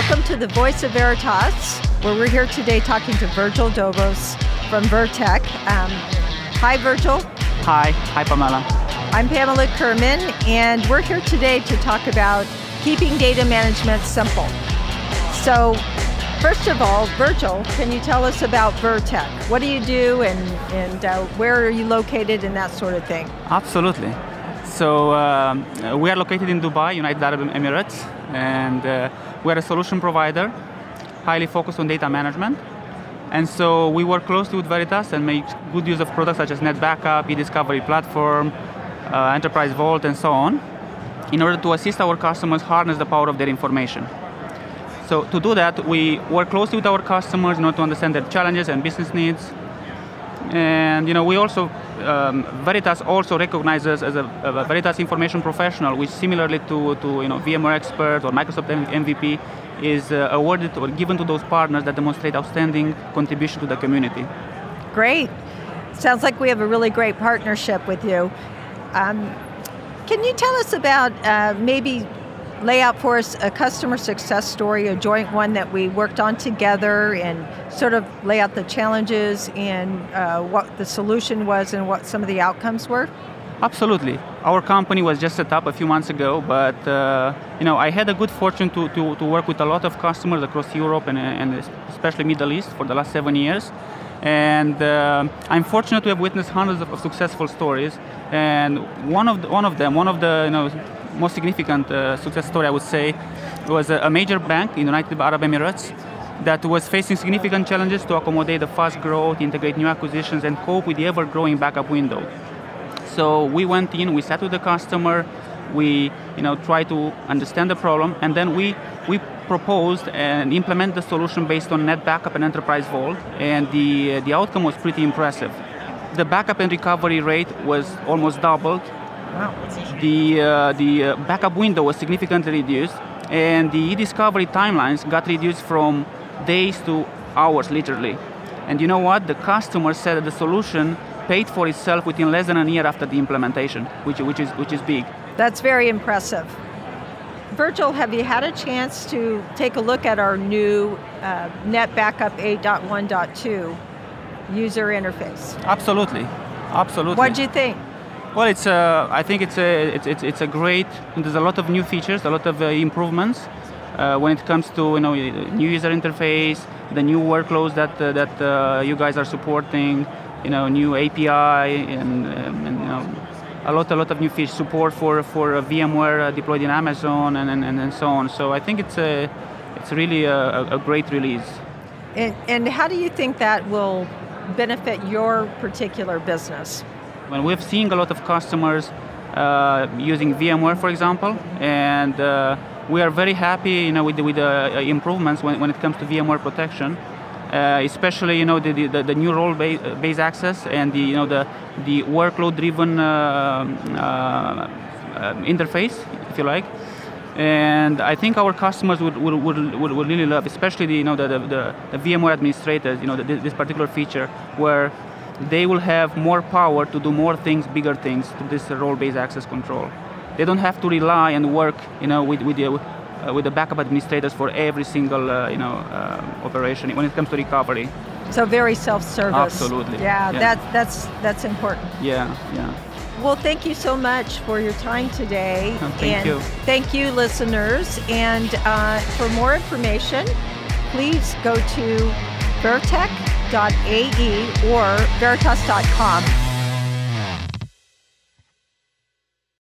Welcome to the Voice of Veritas, where we're here today talking to Virgil Dobos from Virtech. Um, hi, Virgil. Hi. Hi, Pamela. I'm Pamela Kerman, and we're here today to talk about keeping data management simple. So, first of all, Virgil, can you tell us about Virtech? What do you do, and, and uh, where are you located, and that sort of thing? Absolutely. So um, we are located in Dubai, United Arab Emirates, and uh, we are a solution provider, highly focused on data management. And so we work closely with Veritas and make good use of products such as NetBackup, eDiscovery Platform, uh, Enterprise Vault, and so on, in order to assist our customers harness the power of their information. So to do that, we work closely with our customers in order to understand their challenges and business needs. And you know, we also um, Veritas also recognizes as a, a, Veritas information professional, which similarly to, to you know, VMware Expert or Microsoft MVP is uh, awarded or given to those partners that demonstrate outstanding contribution to the community. Great. Sounds like we have a really great partnership with you. Um, can you tell us about uh, maybe lay out for us a customer success story, a joint one that we worked on together, and sort of lay out the challenges and uh, what the solution was and what some of the outcomes were? Absolutely. Our company was just set up a few months ago, but uh, you know I had a good fortune to, to, to work with a lot of customers across Europe and, and especially Middle East for the last seven years. And uh, I'm fortunate to have witnessed hundreds of, of successful stories. And one of the, one of them, one of the you know most significant uh, success story, I would say, was a, a major bank in United Arab Emirates that was facing significant challenges to accommodate the fast growth, integrate new acquisitions, and cope with the ever-growing backup window. So we went in, we sat with the customer, we you know try to understand the problem, and then we we proposed and implement the solution based on Net Backup and Enterprise Vault, and the the outcome was pretty impressive. The backup and recovery rate was almost doubled Wow. The, uh, the uh, backup window was significantly reduced, and the e-discovery timelines got reduced from days to hours, literally. And you know what? The customer said that the solution paid for itself within less than a year after the implementation, which, which, is, which is big. That's very impressive. Virgil, have you had a chance to take a look at our new uh, NetBackup 8.1.2 user interface? Absolutely, absolutely. What did you think? Well, it's uh, I think it's a it's, it's, it's a great. There's a lot of new features, a lot of uh, improvements uh, when it comes to you know new user interface, the new workloads that uh, that uh, you guys are supporting, you know new API and, um, and a lot a lot of new features support for for VMware uh, deployed in Amazon and, and and so on. So I think it's a it's really a, a great release. And, and how do you think that will benefit your particular business? When we've seen a lot of customers uh, using VMware, for example, and uh, we are very happy, you know, with the, with the uh, improvements when, when it comes to VMware protection. Uh, especially you know the, the, the new role-based access and the you know the the workload-driven uh, uh, interface, if you like. And I think our customers would, would, would, would, really love, especially the, you know the, the, the VMware administrators, you know the, this particular feature where they will have more power to do more things, bigger things to this role-based access control. They don't have to rely and work, you know, with, with the uh, with the backup administrators for every single, uh, you know, uh, operation when it comes to recovery. So very self-service. Absolutely. Yeah, yeah, that that's that's important. Yeah, yeah. Well, thank you so much for your time today. Oh, thank and you. Thank you, listeners. And uh, for more information, please go to Virtech.ae or veritas.com